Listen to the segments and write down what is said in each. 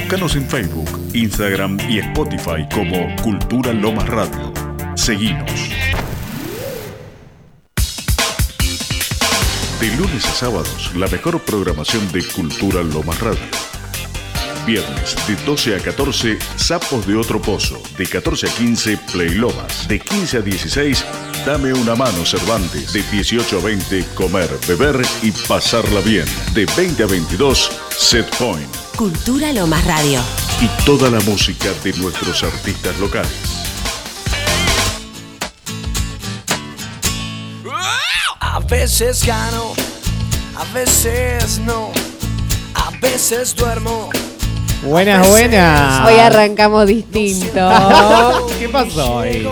Búscanos en Facebook, Instagram y Spotify como Cultura Lomas Radio. Seguimos. De lunes a sábados, la mejor programación de Cultura Lomas Radio. Viernes de 12 a 14, Sapos de Otro Pozo. De 14 a 15, Play Lomas. De 15 a 16, Dame una mano Cervantes. De 18 a 20, Comer, Beber y Pasarla Bien. De 20 a 22, Set Point. Cultura Lomas Radio. Y toda la música de nuestros artistas locales. A veces gano, a veces no, a veces duermo. Buenas, buenas. Hoy arrancamos distinto. ¿Qué pasó hoy?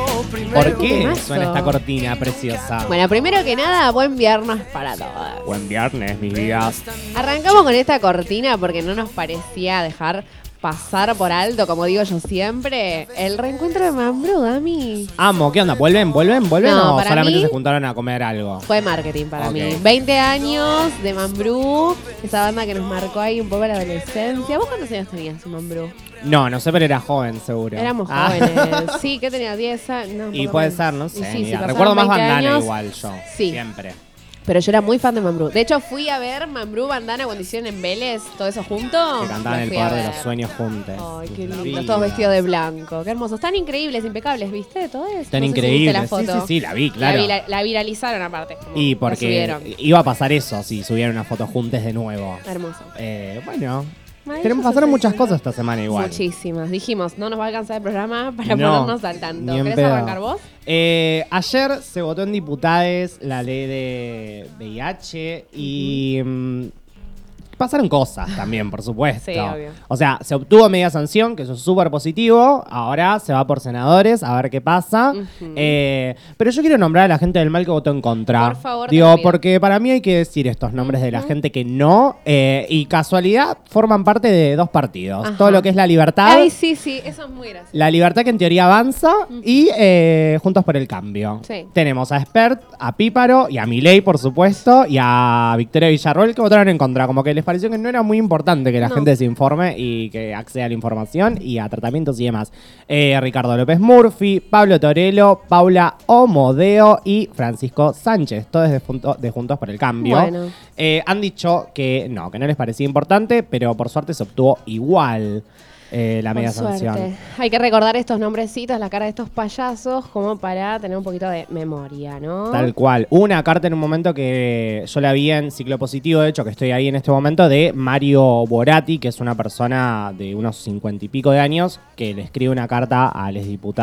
¿Por qué suena esta cortina preciosa? Bueno, primero que nada, buen viernes para todos. Buen viernes, mis vidas. Arrancamos con esta cortina porque no nos parecía dejar pasar por alto, como digo yo siempre, el reencuentro de Mambrú, Dami. Amo, ¿qué onda? ¿Vuelven? ¿Vuelven? ¿Vuelven No, o solamente mí- se juntaron a comer algo? Fue marketing para Ok. mí. 20 años de Mambrú, esa banda que nos marcó ahí un poco la adolescencia. ¿Vos cuántos años tenías, Mambrú? No, no sé, pero era joven, seguro. Éramos Ah. jóvenes. Sí, que tenía 10 años. no, Y puede menos. ser, no sé. sí, Recuerdo más 20 bandana años. igual yo. Sí. Siempre. Pero yo era muy fan de Mambrú. De hecho, fui a ver Mambrú Bandana cuando hicieron en Vélez, todo eso junto. Que cantaban el poder de los sueños juntos. Ay, qué lindo. Todos vestidos de blanco. Qué hermosos. Están increíbles, impecables, ¿viste? Todo eso. Están No sé si increíbles. la foto. sí, sí, la vi, claro. La, vira- la viralizaron aparte. Y porque iba a pasar eso si subieran una foto juntos de nuevo. Hermoso. Eh, bueno, tenemos pasaron es muchas cosas esta semana igual. Muchísimas. Dijimos, no nos va a alcanzar el programa para No, ponernos al tanto. ni en ¿Querés pedo. arrancar vos? Eh, ayer se votó en diputades la ley de VIH y mm, pasaron cosas también, por supuesto. Sí, obvio. O sea, se obtuvo media sanción, que eso es súper positivo. Ahora se va por senadores a ver qué pasa. Eh, pero yo quiero nombrar a la gente del mal que votó en contra. Por favor, Digo, porque para mí hay que decir estos nombres de la gente que no. eh, y casualidad forman parte de dos partidos. Ajá. Todo lo que es la libertad. Ay, sí, sí. Eso es muy gracioso. La libertad que en teoría avanza y eh, Juntos por el Cambio. Sí. Tenemos a Spert, a Píparo y a Milei, por supuesto, y a Victoria Villarroel que votaron en contra. Como que les pareció que no era muy importante que la No. gente se informe y que acceda a la información y a tratamientos y demás. Eh, Ricardo López Murphy, Pablo Torello, Paula Omodeo y Francisco Sánchez, todos de, Junto- de Juntos por el Cambio. Bueno. Eh, han dicho que no, que no les parecía importante, pero por suerte se obtuvo igual eh, la media sanción. Hay que recordar estos nombrecitos, la cara de estos payasos, como para tener un poquito de memoria, ¿no? Tal cual. Una carta en un momento que yo la vi en ciclo positivo, de hecho, que estoy ahí en este momento, de Mario Borati, que es una persona de unos cincuenta y pico de años, que le escribe una carta a los diputados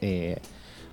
eh,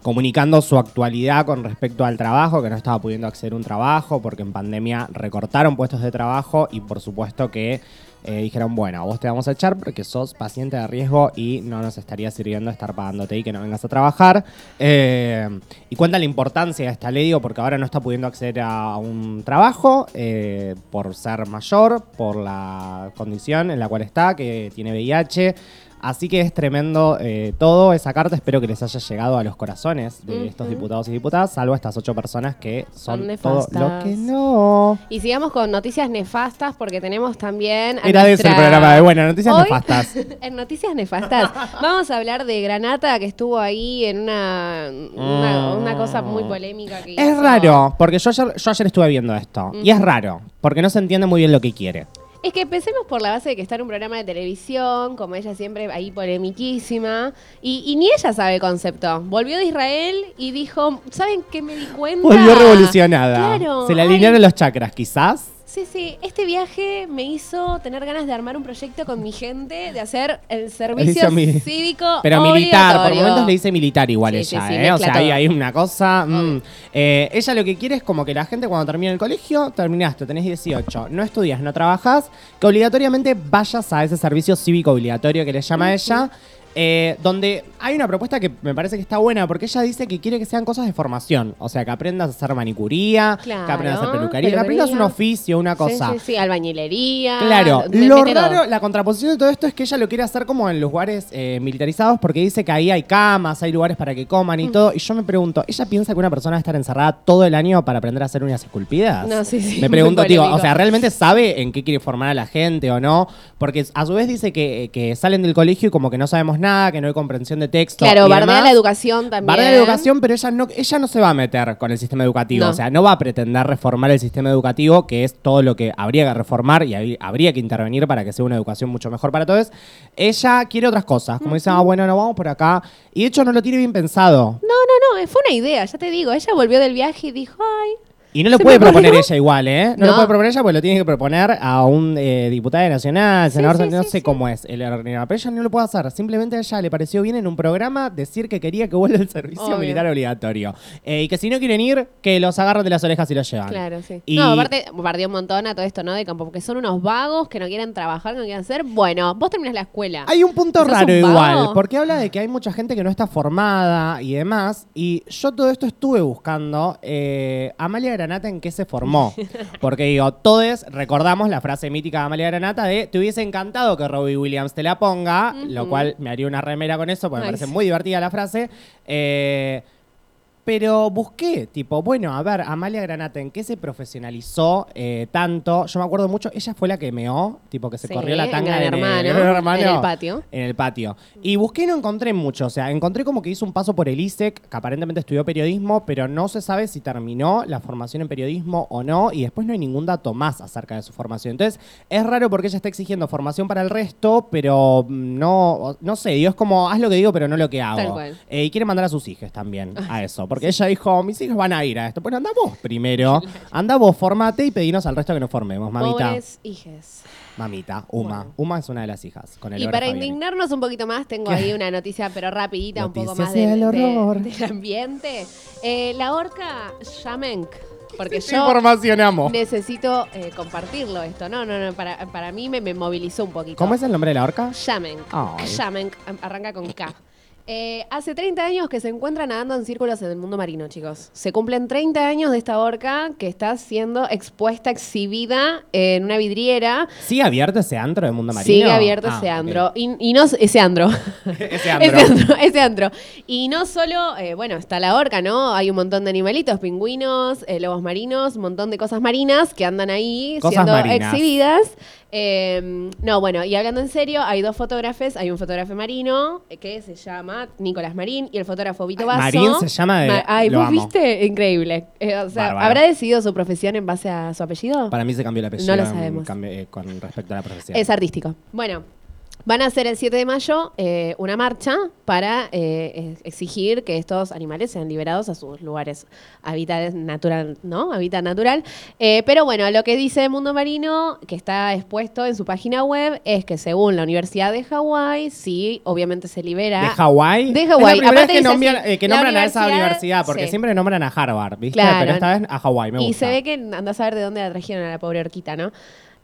comunicando su actualidad con respecto al trabajo, que no estaba pudiendo acceder a un trabajo, porque en pandemia recortaron puestos de trabajo y por supuesto que eh, dijeron, bueno, vos te vamos a echar porque sos paciente de riesgo y no nos estaría sirviendo estar pagándote y que no vengas a trabajar. Eh, y cuenta la importancia de esta ley, digo, porque ahora no está pudiendo acceder a un trabajo eh, por ser mayor, por la condición en la cual está, que tiene VIH. Así que es tremendo eh, todo. Esa carta espero que les haya llegado a los corazones de estos diputados y diputadas, salvo estas ocho personas que son, Son todo lo que no. Y sigamos con noticias nefastas porque tenemos también. a Era de ese el nuestra- programa de bueno, noticias Hoy, nefastas. en noticias nefastas vamos a hablar de Granata que estuvo ahí en una, una, una cosa muy polémica que Mm. Es hizo. raro, porque yo ayer, yo ayer estuve viendo esto. Y es raro, porque no se entiende muy bien lo que quiere. Es que empecemos por la base de que está en un programa de televisión, como ella siempre ahí polemiquísima, y, y ni ella sabe el concepto. Volvió de Israel y dijo, ¿saben qué me di cuenta? Volvió revolucionada. Claro. Se le alinearon los chakras, quizás. Sí, sí, este viaje me hizo tener ganas de armar un proyecto con mi gente, de hacer el servicio mi- cívico Pero militar, por momentos le dice militar igual Sí, ella, sí, ¿eh? O sea, todo. hay una cosa. mm. Eh, ella lo que quiere es como que la gente cuando termine el colegio, terminaste, tenés 18, no estudias, no trabajas, que obligatoriamente vayas a ese servicio cívico obligatorio que le llama ella. Eh, donde hay una propuesta que me parece que está buena, porque ella dice que quiere que sean cosas de formación. O sea, que aprendas a hacer manicuría, que aprendas a hacer peluquería, que aprendas un oficio, una cosa. Sí, sí, sí, albañilería. Claro, lo todo. raro, la contraposición de todo esto es que ella lo quiere hacer como en lugares eh, militarizados porque dice que ahí hay camas, hay lugares para que coman y Mm. todo. Y yo me pregunto, ¿ella piensa que una persona va a estar encerrada todo el año para aprender a hacer uñas esculpidas? No, sí, sí, Me pregunto, digo, o sea, ¿realmente sabe en qué quiere formar a la gente o no? Porque a su vez dice que, que salen del colegio y como que no sabemos nada, que no hay comprensión de texto. Claro, y bardea demás. la educación también. Bardea la educación, pero ella no, ella no se va a meter con el sistema educativo. No. O sea, no va a pretender reformar el sistema educativo, que es todo lo que habría que reformar y hab- habría que intervenir para que sea una educación mucho mejor para todos. Ella quiere otras cosas, como dice, ah, bueno, no vamos por acá. Y de hecho no lo tiene bien pensado. No, no, no, fue una idea, ya te digo. Ella volvió del viaje y dijo, ay. Y no lo ¿Se puede proponer ella igual, ¿eh? No, lo puede proponer ella porque lo tiene que proponer a un eh, diputado nacional, senador, sí, no sí, sé cómo es el. Pero ella no lo puede hacer. Simplemente a ella le pareció bien en un programa decir que quería que vuelva el servicio Obvio. militar obligatorio. Eh, y que si no quieren ir, que los agarren de las orejas y los llevan. Claro, sí. Y- No, aparte, bardeó un montón a todo esto, ¿no? De campo, porque son unos vagos que no quieren trabajar, que no quieren hacer. Bueno, vos terminas la escuela. Hay un punto ¿Sos raro un igual, porque habla de que hay mucha gente que no está formada y demás. Y yo todo esto estuve buscando. eh, Amalia Granata en qué se formó. Porque digo, todos recordamos la frase mítica de Amalia Granata de te hubiese encantado que Robbie Williams te la ponga, lo cual me haría una remera con eso, porque me parece muy divertida la frase. Eh, pero busqué, tipo, bueno, a ver, Amalia Granata, ¿en qué se profesionalizó eh, tanto? Yo me acuerdo mucho, ella fue la que meó, tipo, que se Sí, corrió la en tanga Gran en el- Hermano, en Gran Hermano, en el patio. En el patio. Y busqué y no encontré mucho, o sea, encontré como que hizo un paso por el ISEC, que aparentemente estudió periodismo, pero no se sabe si terminó la formación en periodismo o no, y después no hay ningún dato más acerca de su formación. Entonces, es raro porque ella está exigiendo formación para el resto, pero mm, no, no sé, digo, es como, haz lo que digo, pero no lo que hago. Tal cual. Eh, y quiere mandar a sus hijos también a eso, porque ella dijo, mis hijos van a ir a esto. Bueno, anda vos primero, anda vos, formate y pedinos al resto que nos formemos, mamita. Pobres hijes. Mamita, Uma. Bueno. Uma es una de las hijas. Con el Y para Fabiani. indignarnos un poquito más, tengo ahí una noticia, pero rapidita, un poco más del, de- horror. del ambiente. Eh, la orca Yamenk, porque Sí, yo información amo. necesito eh, compartirlo esto. No, no, no, para, para mí me, me movilizó un poquito. ¿Cómo es el nombre de la orca? Yamenk, am- arranca con K. Eh, hace 30 años que se encuentra nadando en círculos en el mundo marino, chicos. Se cumplen 30 años de esta orca que está siendo expuesta, exhibida en una vidriera. ¿Sigue abierto ese antro de Mundo Marino? Sigue abierto Ah, ese andro. Y, y no ese andro. ese antro. Ese antro. Y no solo, eh, bueno, está la orca, ¿no? Hay un montón de animalitos, pingüinos, eh, lobos marinos, un montón de cosas marinas que andan ahí Cosas siendo marinas. exhibidas. Eh, no, bueno, y hablando en serio, hay dos fotógrafos. Hay un fotógrafo marino que se llama Nicolás Marín y el fotógrafo Vito Basso. Marín se llama de- Ma- Ay, lo ¿vos amo. viste? Increíble. Eh, o sea, Bárbaro. ¿habrá decidido su profesión en base a su apellido? Para mí se cambió el apellido. No lo en sabemos. eh, con respecto a la profesión. Es artístico. Bueno, van a hacer el 7 de mayo eh, una marcha para eh, ex- exigir que estos animales sean liberados a sus lugares hábitat natural, ¿no? Hábitat natural. Eh, pero bueno, lo que dice Mundo Marino, que está expuesto en su página web, es que según la Universidad de Hawái, sí, obviamente se libera. ¿De Hawái? De Es la Hawái. primera vez que dice nombran, así, eh, que nombran a esa universidad- porque sí. siempre nombran a Harvard, ¿viste? Claro. Pero esta vez a Hawái, me Y gusta. se ve que andás a ver de dónde la trajeron a la pobre orquita, ¿no?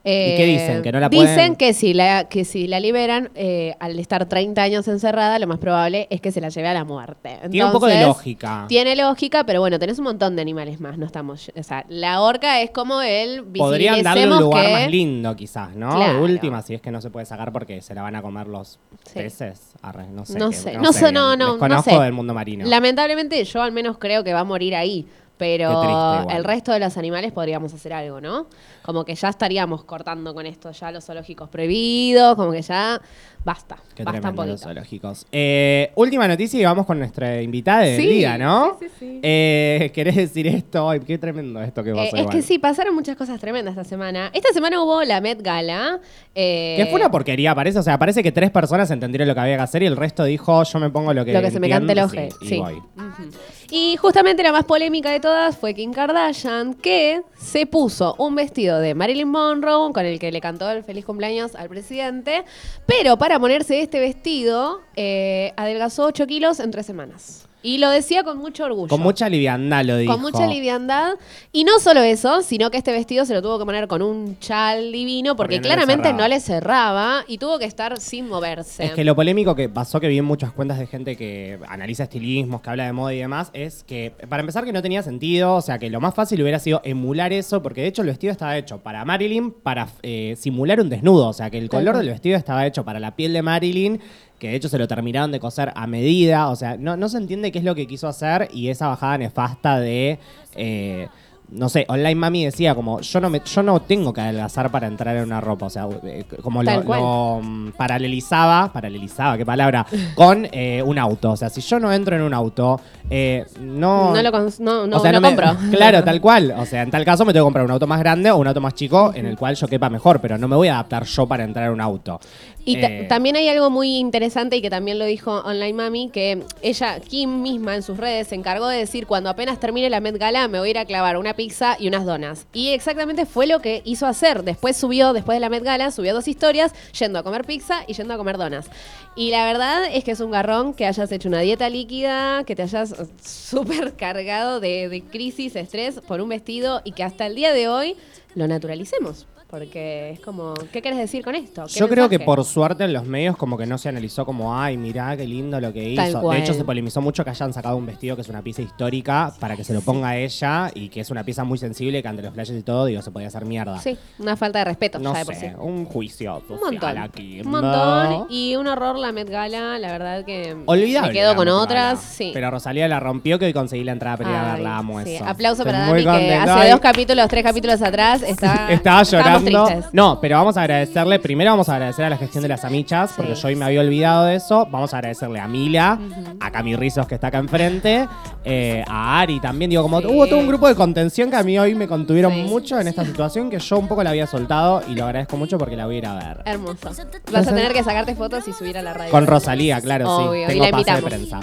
¿Y qué dicen? ¿Que no la Dicen pueden- que si la, que si la liberan, eh, al estar 30 años encerrada, lo más probable es que se la lleve a la muerte. Tiene un poco de lógica. Tiene lógica, pero bueno, tenés un montón de animales más, no estamos... O sea, la orca es como el Podrían darle un lugar que- más lindo, quizás, ¿no? Claro. Última, si es que no se puede sacar porque se la van a comer los Sí. peces. Arre, no sé. No qué- sé, no sé, no, no, no sé. del mundo marino. Lamentablemente yo al menos creo que va a morir ahí. Pero el resto de los animales podríamos hacer algo, ¿no? Como que ya estaríamos cortando con esto, ya los zoológicos prohibidos, como que ya basta, Qué basta un tremendo los poquito. zoológicos. Eh, última noticia y vamos con nuestra invitada del Sí, día, ¿no? sí, sí, sí. Eh, ¿Querés decir esto? Ay, qué tremendo esto que Eh, pasó es igual. que sí, pasaron muchas cosas tremendas esta semana. Esta semana hubo la Met Gala. eh, Que fue una porquería, parece. O sea, parece que tres personas entendieron lo que había que hacer y el resto dijo, yo me pongo lo que Lo que se me cante el y sí. Ujú. Y justamente la más polémica de todas fue Kim Kardashian, que se puso un vestido de Marilyn Monroe con el que le cantó el feliz cumpleaños al presidente, pero para ponerse este vestido eh, adelgazó 8 kilos en tres semanas. Y lo decía con mucho orgullo. Con mucha liviandad lo dijo. Con mucha liviandad. Y no solo eso, sino que este vestido se lo tuvo que poner con un chal divino porque, Porque no le claramente no le cerraba y tuvo que estar sin moverse. Es que lo polémico que pasó, que vi en muchas cuentas de gente que analiza estilismos, que habla de moda y demás, es que, para empezar, que no tenía sentido, o sea, que lo más fácil hubiera sido emular eso, porque de hecho el vestido estaba hecho para Marilyn, para eh, simular un desnudo, o sea, que el color del vestido estaba hecho para la piel de Marilyn, que de hecho se lo terminaron de coser a medida, o sea, no, no se entiende qué es lo que quiso hacer y esa bajada nefasta de... eh, no sé, Online Mami decía como, yo no me, yo no tengo que adelgazar para entrar en una ropa, o sea, eh, como lo, mm, paralelizaba, paralelizaba, qué palabra, con eh, un auto. O sea, si yo no entro en un auto, eh, no... no lo no, no, o sea, no me- compro. Claro, tal cual. O sea, en tal caso me tengo que comprar un auto más grande o un auto más chico en el cual yo quepa mejor, pero no me voy a adaptar yo para entrar en un auto. Y Eh, también hay algo muy interesante y que también lo dijo Online Mami, que ella, Kim misma en sus redes, se encargó de decir, cuando apenas termine la Met Gala me voy a ir a clavar una pizza y unas donas. Y exactamente fue lo que hizo hacer. Después subió, después de la Met Gala, subió dos historias, yendo a comer pizza y yendo a comer donas. Y la verdad es que es un garrón que hayas hecho una dieta líquida, que te hayas súper cargado de, de crisis, estrés por un vestido y que hasta el día de hoy lo naturalicemos. Porque es como, ¿qué quieres decir con esto? ¿Qué Yo creo que por suerte en los medios como que no se analizó como, ay, mirá qué lindo lo que Tal hizo. cual. De hecho, se polemizó mucho que hayan sacado un vestido que es una pieza histórica para que se lo ponga a ella y que es una pieza muy sensible que ante los flashes y todo, digo, se podía hacer mierda. Sí, una falta de respeto, No de por sé, sí. un juicio Un montón. aquí. Un montón. Y un horror la Met Gala, la verdad que Olvidable. me quedo con otras. Sí. Pero Rosalía la rompió que hoy conseguí la entrada para ir a verla, amo sí. eso. Aplauso Estoy para Dani que hace dos capítulos, tres capítulos atrás está, Estaba estábamos tristes. No, pero vamos a agradecerle. Primero vamos a agradecer a la gestión de las amichas, porque Sí. yo hoy me había olvidado de eso. Vamos a agradecerle a Mila, a Cami Rizos, que está acá enfrente, eh, a Ari también. Digo, como hubo todo un grupo de contención que a mí hoy me contuvieron Sí. mucho en esta situación que yo un poco la había soltado y lo agradezco mucho porque la voy a ir a ver. Hermoso. Vas a tener que sacarte fotos y subir a la radio. Con Rosalía, claro, Obvio, sí. Tengo la pase de invitamos. prensa.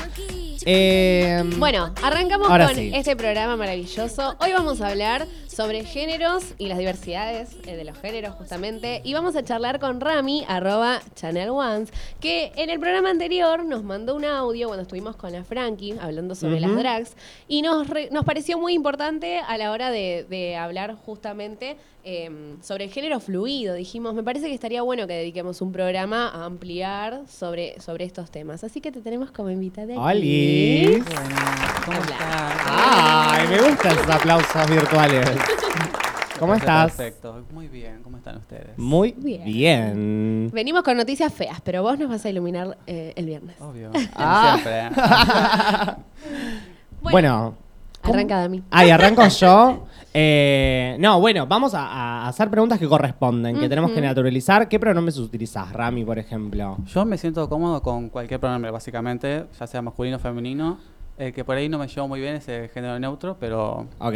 Eh, Bueno, arrancamos Ahora con sí. este programa maravilloso. Hoy vamos a hablar sobre géneros y las diversidades eh, de los géneros justamente. Y vamos a charlar con Rami, arroba Channel Ones, que en el programa anterior nos mandó un audio cuando estuvimos con la Frankie hablando sobre las drags. Y nos, re- nos pareció muy importante a la hora de, de hablar justamente eh, sobre el género fluido. Dijimos, me parece que estaría bueno que dediquemos un programa a ampliar sobre, sobre estos temas. Así que te tenemos como invitada. aquí. Olis. ¿Cómo estás? Ay, me gustan esos aplausos virtuales. ¿Cómo estás? Perfecto, muy bien. ¿Cómo están ustedes? Muy Bien. bien. Venimos con noticias feas, pero vos nos vas a iluminar eh, el viernes. Obvio. Ah. Siempre. Bueno. Arranca Dami. Ay, arranco yo. Eh, no, bueno, vamos a, a hacer preguntas que corresponden, que tenemos que naturalizar. ¿Qué pronombres utilizás, Rami, por ejemplo? Yo me siento cómodo con cualquier pronombre, básicamente, ya sea masculino o femenino. El que por ahí no me llevo muy bien es el género neutro, pero Ok.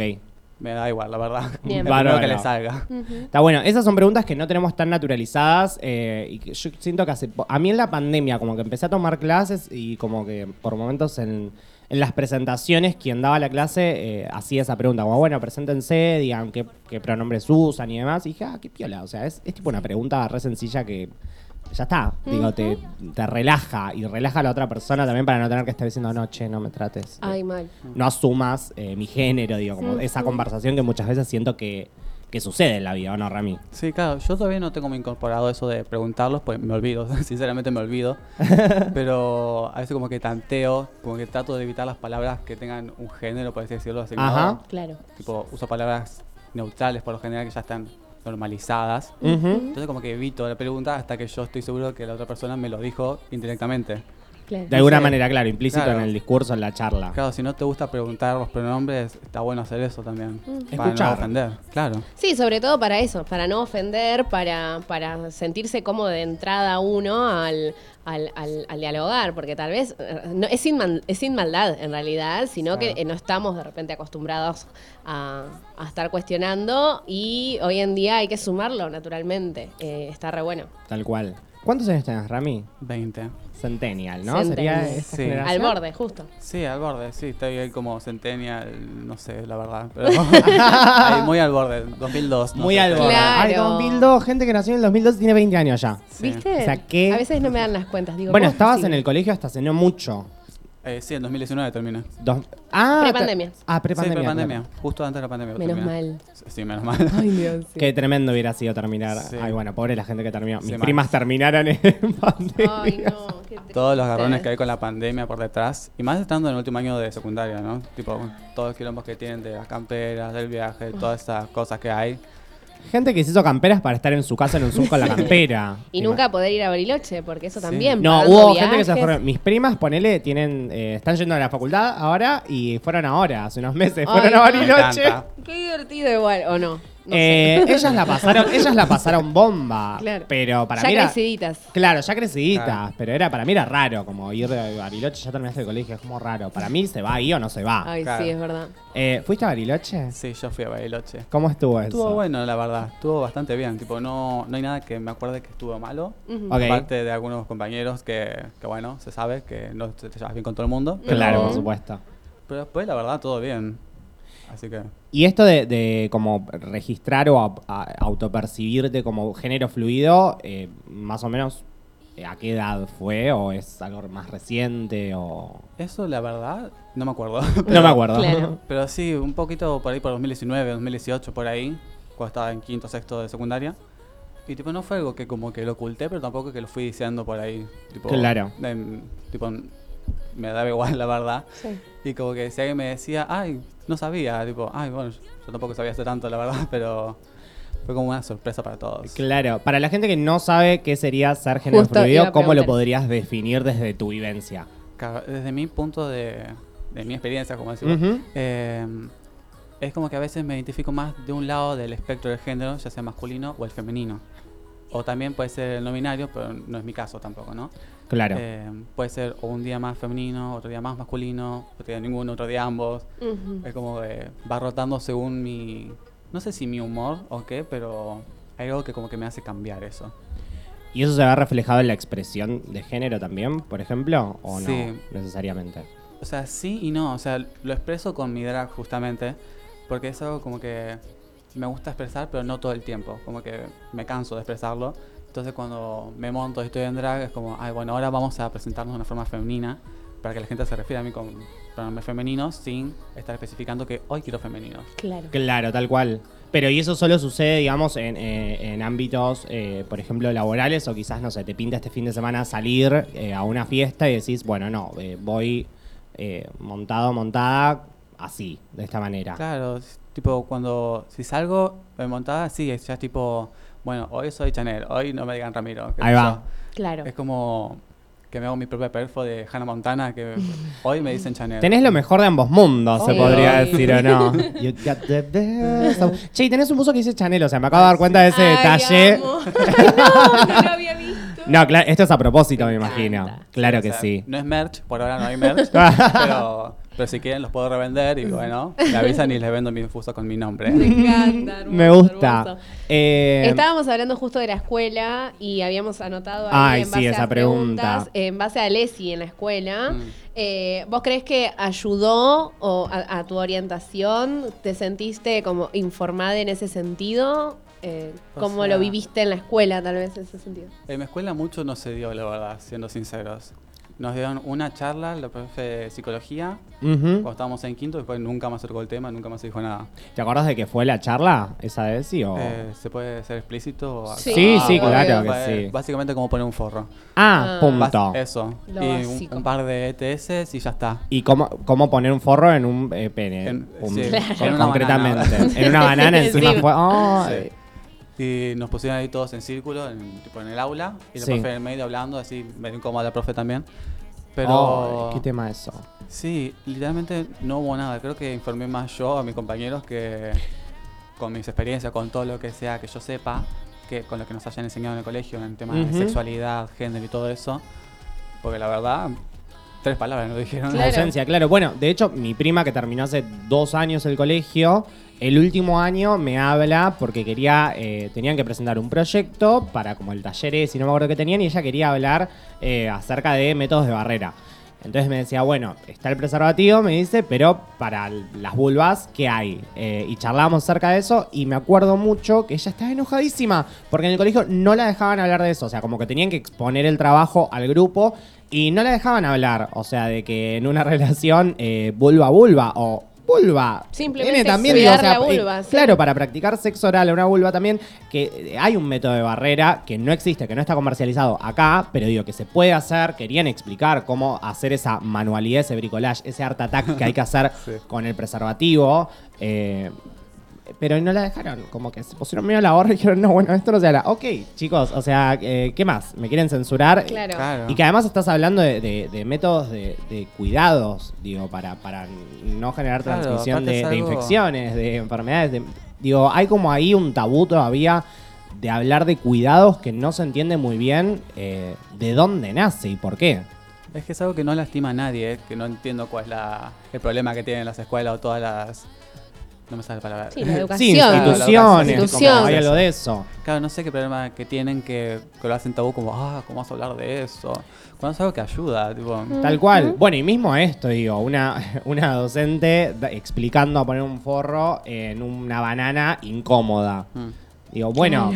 me da igual, la verdad. Bien. Bárbaro. que le salga. Está bueno, esas son preguntas que no tenemos tan naturalizadas eh, y que yo siento que hace... A mí en la pandemia como que empecé a tomar clases y como que por momentos en, en las presentaciones quien daba la clase eh, hacía esa pregunta, como bueno, preséntense, digan qué, qué pronombres usan y demás. Y dije, ah, qué piola, o sea, es, es tipo una pregunta re sencilla que ya está, digo, te, te relaja y relaja a la otra persona también para no tener que estar diciendo, no, che, no me trates. Ay, mal. no asumas eh, mi género, digo, como esa conversación que muchas veces siento que, que sucede en la vida, ¿o no, Rami? Sí, claro, yo todavía no tengo muy incorporado eso de preguntarlos, pues me olvido, sinceramente me olvido. Pero a veces como que tanteo, como que trato de evitar las palabras que tengan un género, por así decirlo, asignado. Ajá. Claro. Tipo, uso palabras neutrales por lo general que ya están normalizadas. Entonces como que evito la pregunta hasta que yo estoy seguro que la otra persona me lo dijo indirectamente. Claro. De alguna Sí. manera, claro, implícito Claro. en el discurso, en la charla. Claro, si no te gusta preguntar los pronombres, está bueno hacer eso también. Para Escuchar. no ofender, claro. Sí, sobre todo para eso, para no ofender, para, para sentirse como de entrada uno al, al, al- al dialogar, porque tal vez no, es, sin man- es sin maldad en realidad, sino que Claro. eh, no estamos de repente acostumbrados a, a estar cuestionando y hoy en día hay que sumarlo naturalmente. Eh, está re bueno. Tal cual. ¿Cuántos años tenés, Rami? 20. Centennial, ¿no? Centennial. Sería esta Sí. generación? Al borde, justo. Sí, al borde, sí, estoy ahí como centennial, no sé, la verdad. Pero ahí muy al borde, 2002. no Muy sé, al borde. Claro. Ay, 2002, gente que nació en el 2002 tiene 20 años ya. Sí. ¿Viste? O sea, que- A veces no me dan las cuentas. Digo, bueno, ¿cómo es estabas en posible? el colegio hasta hace no mucho. Eh, sí, en 2019 terminé. Dos- ah, Prepandemia. Ah, Sí, prepandemia. pandemia. claro. Justo antes de la pandemia. Menos mal. Sí, menos mal. Ay, Dios. sí. Qué tremendo hubiera sido terminar. Sí. Ay, bueno, pobre la gente que terminó. Mis Sí, primas terminaron en pandemia. Ay, no. qué triste. Todos los garrones que hay con la pandemia por detrás. Y más estando en el último año de secundaria, ¿no? Tipo, todos los quilombos que tienen de las camperas, del viaje, todas esas cosas que hay. Gente que se hizo camperas para estar en su casa en un Zoom con la campera. Y nunca poder ir a Bariloche, porque eso Sí. también. No, pagando hubo gente que se viajes. fue. Mis primas, ponele, tienen, eh, están yendo a la facultad ahora y fueron ahora, hace unos meses. Ay, fueron a no. Me Bariloche. encanta. Qué divertido igual, ¿o no? No Eh, sé. ellas la pasaron, ellas la pasaron bomba. Claro. Pero para ya mí era, creciditas. Claro, ya creciditas, Claro. pero era para mí era raro, como ir a Bariloche, ya terminaste el colegio, es como raro. Para mí se va ahí o no se va. Ay, Claro. sí, es verdad. Eh, ¿Fuiste a Bariloche? Sí, yo fui a Bariloche. ¿Cómo estuvo eso? Estuvo bueno, la verdad. Estuvo bastante bien. Tipo, no, no hay nada que me acuerde que estuvo malo. Aparte de algunos compañeros que, que, bueno, se sabe que no te, llevas bien con todo el mundo. pero- Claro, Pero- por supuesto. Pero después, la verdad, todo bien. Así que... Y esto de, de como registrar o a- a- autopercibirte como género fluido, eh, más o menos, eh, ¿a qué edad fue? ¿O es algo más reciente? O... Eso, la verdad, no me acuerdo. No me acuerdo. Claro. Pero sí, un poquito por ahí por 2019, 2018, por ahí, cuando estaba en quinto, sexto de secundaria. Y tipo, no fue algo que como que lo oculté, pero tampoco que lo fui diciendo por ahí. Tipo, Claro. tipo, me daba igual, la verdad. Sí. Y como que si alguien me decía, ay, no sabía, tipo, ay, bueno, yo tampoco sabía hace tanto, la verdad, pero fue como una sorpresa para todos. Claro, para la gente que no sabe qué sería ser género Justo fluido, ¿cómo lo podrías definir desde tu vivencia? Claro, Desde mi punto de, de mi experiencia, como decimos, eh, es como que a veces me identifico más de un lado del espectro del género, ya sea masculino o el femenino. O también puede ser el no binario, pero no es mi caso tampoco, ¿no? Claro. Eh, puede ser o un día más femenino, otro día más masculino, otro día ninguno, otro día ambos. Es como que va rotando según mi... No sé si mi humor o qué, pero hay algo que como que me hace cambiar eso. ¿Y eso se ve reflejado en la expresión de género también, por ejemplo? ¿O Sí. no necesariamente? O sea, sí y no. O sea, lo expreso con mi drag justamente. Porque es algo como que me gusta expresar, pero no todo el tiempo. Como que me canso de expresarlo. Entonces cuando me monto y estoy en drag es como, ay, bueno, ahora vamos a presentarnos de una forma femenina. Para que la gente se refiera a mí con pronombres femeninos sin estar especificando que hoy quiero femeninos. Claro. Claro, tal cual. Pero ¿y eso solo sucede, digamos, en, eh, en ámbitos, eh, por ejemplo, laborales? O quizás, no sé, te pinta este fin de semana salir eh, a una fiesta y decís, bueno, no, eh, voy eh, montado, montada, así, de esta manera. Claro, tipo cuando si salgo montada, sí, es ya es tipo, bueno, hoy soy Chanel, hoy no me digan Ramiro. Ahí va. yo. Claro. Es como que me hago mi propia perfo de Hannah Montana que hoy me dicen Chanel. Tenés lo mejor de ambos mundos, se podría decir, ¿o no? You got the best of- Che, y tenés un buzo que dice Chanel, o sea, me acabo de dar cuenta de ese Ay, detalle. amo. No, no lo había visto. No, claro, esto es a propósito, me imagino. Claro O que sea, sí. No es merch, por ahora no hay merch, pero, pero si quieren los puedo revender y bueno, me avisan y les vendo mi infuso con mi nombre. Me encanta. hermoso, Me gusta. Eh, Estábamos hablando justo de la escuela y habíamos anotado ahí Ay, en base sí, esa a pregunta. preguntas, en base a Lesi en la escuela. Mm. Eh, ¿Vos crees que ayudó o a, a tu orientación? ¿Te sentiste como informada en ese sentido? Eh, ¿Cómo sea- lo viviste en la escuela, tal vez, en ese sentido? En mi escuela mucho no se dio, la verdad, siendo sinceros. Nos dieron una charla, la profe de psicología, cuando estábamos en quinto, después nunca más tocó el tema, nunca más se dijo nada. ¿Te acordás de que fue la charla esa vez? Sí, o... Eh, ¿Se puede ser explícito? o- Sí, Sí, sí, obvio. claro que Fue sí. Básicamente como poner un forro. Ah, Ah. punto. Bas- Eso. Lo y un, par de ETS y ya está. ¿Y cómo, cómo poner un forro en un eh, pene? En- Un- sí, con- en una concretamente. banana. en una banana encima Sí. fue... ¡ay! Y nos pusieron ahí todos en círculo, en, tipo en el aula, y la Sí. profe en el medio hablando, así medio incómoda la profe también. Pero Ay, ¿Qué tema eso? sí, literalmente no hubo nada. Creo que informé más yo a mis compañeros que con mis experiencias, con todo lo que sea que yo sepa, que con lo que nos hayan enseñado en el colegio, en el tema Ujú. de sexualidad, género y todo eso. Porque la verdad, tres palabras nos dijeron. Claro. Ausencia, claro. Bueno, de hecho, mi prima que terminó hace dos años el colegio, el último año me habla porque quería, eh, tenían que presentar un proyecto para como el taller ese, y no me acuerdo qué tenían, y ella quería hablar eh, acerca de métodos de barrera. Entonces me decía, bueno, está el preservativo, me dice, pero para las vulvas, ¿qué hay? Eh, y charlábamos acerca de eso y me acuerdo mucho que ella estaba enojadísima porque en el colegio no la dejaban hablar de eso. O sea, como que tenían que exponer el trabajo al grupo y no la dejaban hablar. O sea, de que en una relación eh, vulva vulva o vulva. Simplemente Tiene también, cuidar digo, o sea, la eh, vulva, sí. Claro, para practicar sexo oral a una vulva también, que eh, hay un método de barrera que no existe, que no está comercializado acá, pero digo que se puede hacer. Querían explicar cómo hacer esa manualidad, ese bricolage, ese art attack que hay que hacer Sí. con el preservativo. eh, pero no la dejaron, como que se pusieron medio a la borra y dijeron, no, bueno, esto no se habla. Ok, chicos, o sea, eh, ¿qué más? ¿Me quieren censurar? Claro. Claro. Y que además estás hablando de, de- de métodos de, de cuidados, digo, para, para no generar Claro, transmisión de, infecciones, de enfermedades. de- digo, hay como ahí un tabú todavía de hablar de cuidados que no se entiende muy bien eh, de dónde nace y por qué. Es que es algo que no lastima a nadie, eh, que no entiendo cuál es la, el problema que tienen las escuelas o todas las... No me sale la palabra. Sí, la Sí, educación. instituciones, Institución. como hay algo de eso. Claro, no sé qué problema que tienen que, que lo hacen tabú como, ah, ¿cómo vas a hablar de eso? Cuando es algo que ayuda, tipo... Tal cual. Bueno, y mismo esto, digo, una, una docente explicando a poner un forro en una banana incómoda. Mm. Digo, bueno.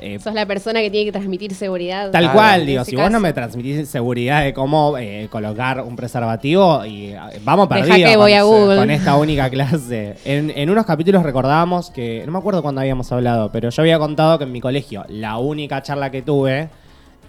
Eh, Sos la persona que tiene que transmitir seguridad. tal Claro. cual, digo, si vos no me transmitís seguridad de cómo eh, colocar un preservativo, y eh, vamos perdidos que con, voy a Google. con esta única clase. En, en unos capítulos recordábamos que, no me acuerdo cuándo habíamos hablado, pero yo había contado que en mi colegio, la única charla que tuve,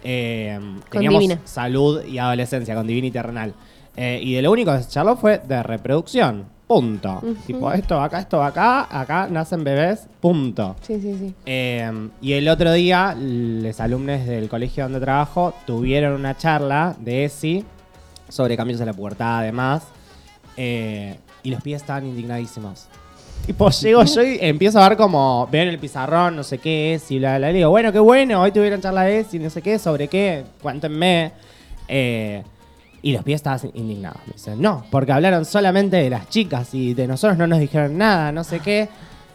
eh, teníamos Divina. salud y adolescencia, con Divina y Terrenal. Eh, y de lo único que se charló fue de reproducción. Punto. Tipo, esto va acá, esto va acá, acá nacen bebés, punto. Sí, sí, sí. Eh, y el otro día, los alumnos del colegio donde trabajo tuvieron una charla de ESI sobre cambios en la pubertad, además. eh, y los pies estaban indignadísimos. Tipo, llego yo y empiezo a ver como, veo en el pizarrón, no sé qué es, y bla, bla, bla. Y digo, bueno, qué bueno, hoy tuvieron charla de ESI, no sé qué, sobre qué, cuéntenme. Eh, y los pies estaban indignados. Me dicen, no, porque hablaron solamente de las chicas y de nosotros no nos dijeron nada, no sé qué.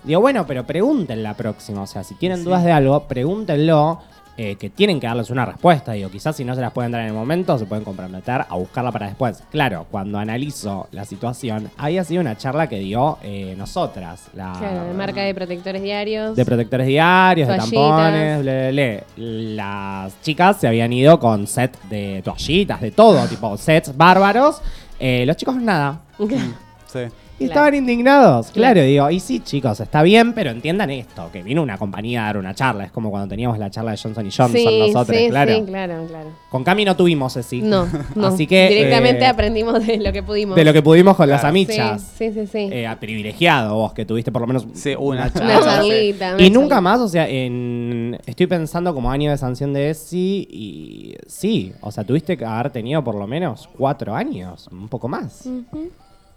Digo, bueno, pero pregunten la próxima. O sea, si tienen Sí. dudas de algo, pregúntenlo. Eh, que tienen que darles una respuesta. Digo, quizás si no se las pueden dar en el momento, se pueden comprometer a buscarla para después. Claro, cuando analizo la situación, había sido una charla que dio eh, nosotras. La, Claro, de marca de protectores diarios. de protectores diarios, de tampones, bla, bla, bla. Las chicas se habían ido con set de toallitas, de todo, tipo sets bárbaros. Eh, los chicos nada. Sí. Y Claro. estaban indignados. Claro. Claro, digo, y sí, chicos, está bien, pero entiendan esto, que vino una compañía a dar una charla. Es como cuando teníamos la charla de Johnson y Johnson sí, nosotros, sí, claro. sí, claro, claro. Con Cami no tuvimos ese. No, no. Así que. Directamente eh, aprendimos de lo que pudimos. De lo que pudimos con las Claro. amichas. Sí, sí, sí. sí. Eh, privilegiado vos, que tuviste por lo menos Sí, una una charla. charlita. una Y nunca charlita. más, o sea, en, estoy pensando como año de sanción de ESI y sí, o sea, tuviste que haber tenido por lo menos cuatro años, un poco más.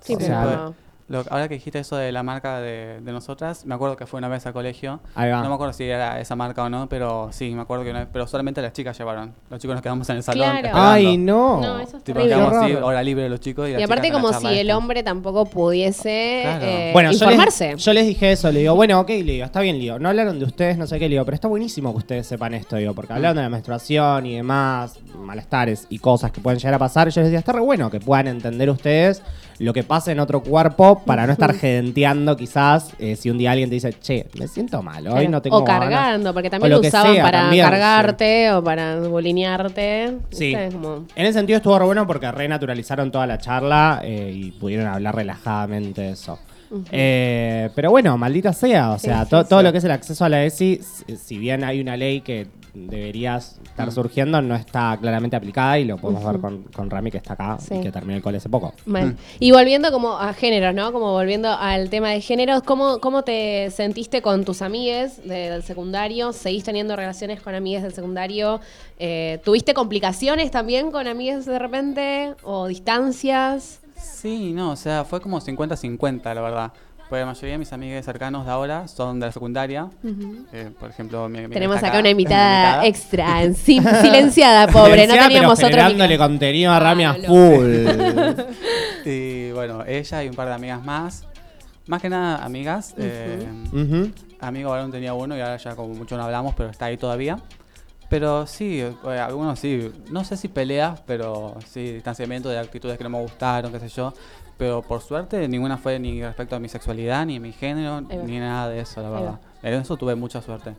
Sí, O pero sea, no. Lo- ahora que dijiste eso de la marca de, de nosotras, me acuerdo que fue una vez al colegio. Ahí va. No me acuerdo si era esa marca o no, pero sí, me acuerdo que una vez, pero solamente las chicas llevaron. Los chicos nos quedamos en el salón. Claro. Ay, no. No, eso es Tipo, terrible. quedamos así, hora libre de los chicos. Y, aparte como si el hombre tampoco pudiese Claro. eh, Bueno, yo informarse. les, yo les dije eso, le digo, bueno, ok, le digo, está bien, le digo, no hablaron de ustedes, no sé qué, le digo, pero está buenísimo que ustedes sepan esto, digo, porque hablaron de la menstruación y demás, malestares y cosas que pueden llegar a pasar, yo les decía, está re bueno que puedan entender ustedes lo que pasa en otro cuerpo para no estar gedenteando quizás eh, si un día alguien te dice, che, me siento mal, hoy Claro. no tengo o ganas". cargando, porque también O lo, usaban sea, para también, cargarte o para bolinearte. Sí. En ese sentido estuvo re bueno porque renaturalizaron toda la charla eh, y pudieron hablar relajadamente de eso. Eh, pero bueno, maldita sea, o sea, to- todo lo que es el acceso a la ESI, si, bien hay una ley que debería estar Mm. surgiendo, no está claramente aplicada y lo podemos ver con, con Rami que está acá Sí. y que terminó el cole hace poco. Mm. Y volviendo como a géneros, ¿no? Como volviendo al tema de géneros, ¿cómo, cómo te sentiste con tus amigues de- del secundario? ¿Seguís teniendo relaciones con amigues del secundario? Eh, ¿Tuviste complicaciones también con amigues de repente? ¿O distancias? Sí, no, o sea, fue como 50-50, la verdad. Porque la mayoría de mis amigos cercanos de ahora son de la secundaria. Eh, por ejemplo, mi, mi- Tenemos está acá una invitada extra, en sim- silenciada, pobre, no teníamos pero otra amiga. contenido a Rami Ah, full. Y bueno, ella y un par de amigas más. Más que nada amigas. eh, Ujú. amigo varón tenía uno y ahora ya como mucho no hablamos, pero está ahí todavía. Pero sí, eh, algunos sí. No sé si peleas, pero sí, distanciamiento de actitudes que no me gustaron, qué sé yo. Pero por suerte ninguna fue ni respecto a mi sexualidad, ni a mi género, Ahí va. ni nada de eso, la verdad. En eso tuve mucha suerte.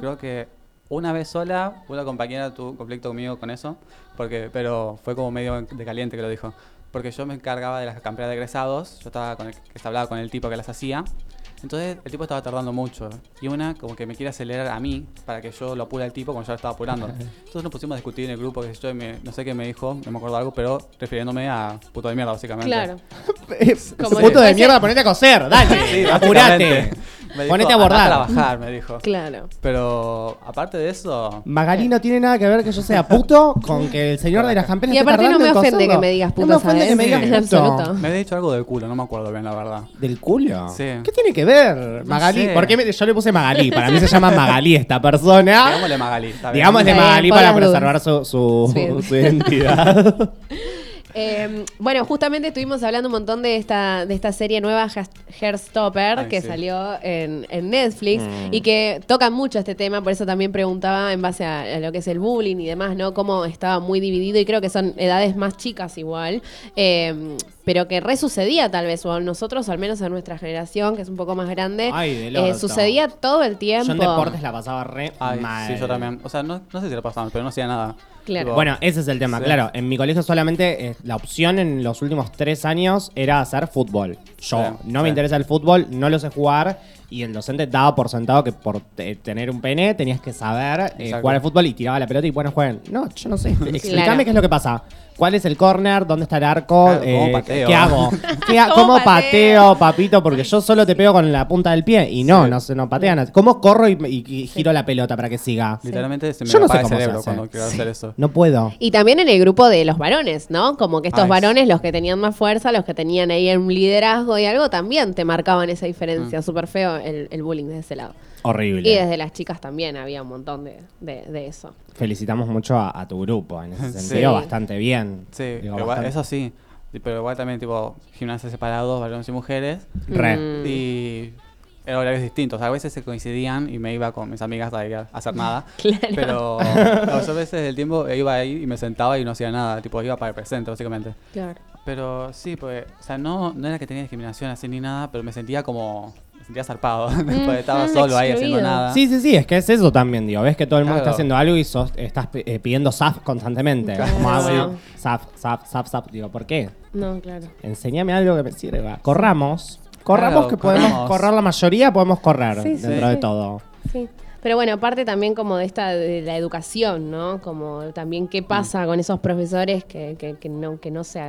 Creo que una vez sola, una compañera tuvo un conflicto conmigo con eso, porque, pero fue como medio de caliente que lo dijo. Porque yo me encargaba de las campeonatas de egresados, yo estaba con el, que hablaba con el tipo que las hacía. Entonces el tipo estaba tardando mucho. Y una como que me quiere acelerar a mí para que yo lo apure al tipo cuando yo lo estaba apurando. Entonces nos pusimos a discutir en el grupo, que yo y me- no sé qué me dijo, no me acuerdo algo, pero refiriéndome a puto de mierda, básicamente. Claro. Como Puto de mierda, ponete a coser, dale, Sí, apurate. Básicamente. Me dijo, Ponete a "Andá bordar. trabajar, me dijo. Claro. Pero aparte de eso, Magalí no tiene nada que ver que yo sea puto con que el señor de las camperas Y esté aparte no tardando me en ofende coserlo. que me digas No puto, me ofende ¿sabes? que me digas En puto. absoluto. me había dicho algo del culo, no me acuerdo bien, la verdad. ¿Del culo? Sí. ¿Qué tiene que ver? Magalí. sé. ¿Por qué me- yo le puse Magalí? Para mí se llama Magalí esta persona. Digámosle está bien. Digámosle Está bien, Magalí por para las preservar su, su, Sí. su identidad. Eh, bueno, justamente estuvimos hablando un montón de esta, de esta serie nueva, Hairstopper, Ay, que sí. salió en, en Netflix Mm. y que toca mucho este tema, por eso también preguntaba en base a, a lo que es el bullying y demás, ¿no? Cómo estaba muy dividido y creo que son edades más chicas igual, eh, pero que resucedía tal vez, o a nosotros, al menos a nuestra generación, que es un poco más grande, Ay, eh, sucedía todo el tiempo. Yo en deportes la pasaba re Ay, mal. sí, yo también. O sea, no, no sé si lo pasaban, pero no hacía nada. Claro. Bueno, ese es el tema, Sí. claro. En mi colegio solamente eh, la opción en los últimos tres años era hacer fútbol. Yo Sí, no sí. me interesa el fútbol, no lo sé jugar. Y el docente daba por sentado que por te- tener un pene tenías que saber eh, jugar al fútbol y tiraba la pelota y bueno, jueguen. No, yo no sé. Explícame Claro. qué es lo que pasa. ¿Cuál es el corner? ¿Dónde está el arco? Claro, ¿cómo Eh, pateo? ¿Qué hago? ¿Qué ha- ¿Cómo ¿Cómo, pateo? pateo, papito? Porque yo solo te pego con la punta del pie y no, Sí. no se no patean. ¿Cómo corro y, y- y giro la pelota para que siga? Literalmente se me Yo no sé el cerebro cuando quiero hacer eso. No puedo. Y también en el grupo de los varones, ¿no? Como que estos Ay, varones, los que tenían más fuerza, los que tenían ahí un liderazgo y algo, también te marcaban esa diferencia. Mm. Súper feo el, el bullying desde ese lado. Horrible. Y desde las chicas también había un montón de, de- de eso. Felicitamos mucho a, a tu grupo en ese Sí. sentido, bastante bien. Sí, Digo, pero igual- bastante- eso sí. Pero igual también, tipo, gimnasios separados, varones y mujeres. Re. Mm. Y eran horarios distintos. A veces se coincidían y me iba con mis amigas a ir a hacer nada. Claro. Pero no, yo a veces del tiempo iba ahí y me sentaba y no hacía nada. Tipo, iba para el presente, básicamente. Claro. Pero sí, pues, o sea, no, no era que tenía discriminación así ni nada, pero me sentía como, me sentía zarpado. porque estaba Ujú, solo ahí haciendo nada. Sí, sí, sí, es que es eso también, digo. Ves que todo el mundo está haciendo algo y sos, estás eh, pidiendo SAF constantemente. Claro. Como, ah, bueno, SAF, SAF, SAF, SAF. Digo, ¿por qué? No, claro. Enséñame algo que me sirva. Corramos. Corramos Claro, que podemos corramos. correr la mayoría, podemos correr Sí, sí, dentro de todo. Sí. Pero bueno, aparte también como de esta de la educación, ¿no? Como también qué pasa con esos profesores que, que, que no que no se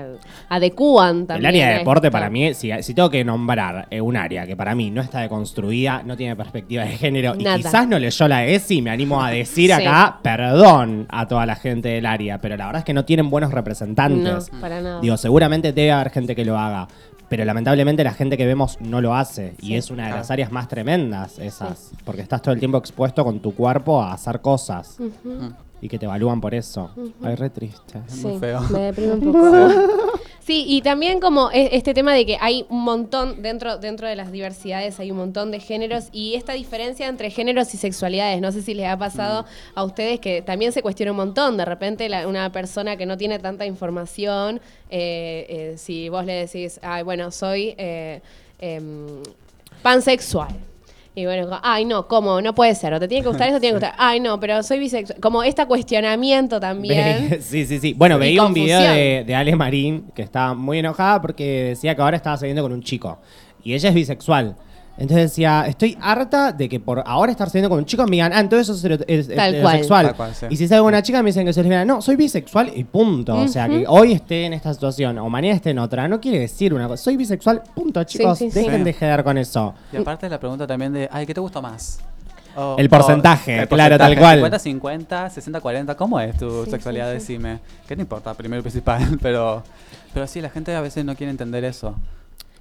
adecúan también. el área de deporte esto. para mí, si, si tengo que nombrar eh, un área que para mí no está deconstruida, no tiene perspectiva de género Nada. y quizás no leyó la ESI, me animo a decir Sí. acá, perdón a toda la gente del área, pero la verdad es que no tienen buenos representantes. No, para nada. Digo, seguramente debe haber gente que lo haga, pero lamentablemente la gente que vemos no lo hace y Sí. es una de Claro. las áreas más tremendas esas, porque estás todo el tiempo expuesto con tu cuerpo a hacer cosas y que te evalúan por eso. Ay, re triste. muy feo. Me deprime un poco. Sí, y también como e- este tema de que hay un montón, dentro, dentro de las diversidades hay un montón de géneros y esta diferencia entre géneros y sexualidades, no sé si les ha pasado a ustedes que también se cuestiona un montón, de repente la- una persona que no tiene tanta información, eh, eh, si vos le decís, ay, bueno, soy eh, em, pansexual. Y bueno, ay, no, ¿cómo? No puede ser. O te tiene que gustar eso, te tiene que gustar. Ay, no, pero soy bisexual. Como este cuestionamiento también. Ve- sí, sí, sí. Bueno, veía un video de, de Ale Marín que estaba muy enojada porque decía que ahora estaba saliendo con un chico. Y ella es bisexual. Entonces decía, estoy harta de que por ahora estar saliendo con un chico me digan, ah, entonces sos hetero- es- Tal heterosexual. Tal cual, sí. Y si salgo con una chica me dicen que soy lesbiana. No, soy bisexual y punto. O sea, que hoy esté en esta situación o mañana esté en otra, no quiere decir una cosa. Soy bisexual, punto, chicos. sí, sí. Dejen Sí. de quedar con eso. Y aparte la pregunta también de, ay, ¿qué te gusta más? O- El porcentaje, claro, tal cual. 50, 50, 60, 40, ¿cómo es tu sexualidad? Decime. ¿Qué te importa? Primero y principal, pero, pero sí, la gente a veces no quiere entender eso.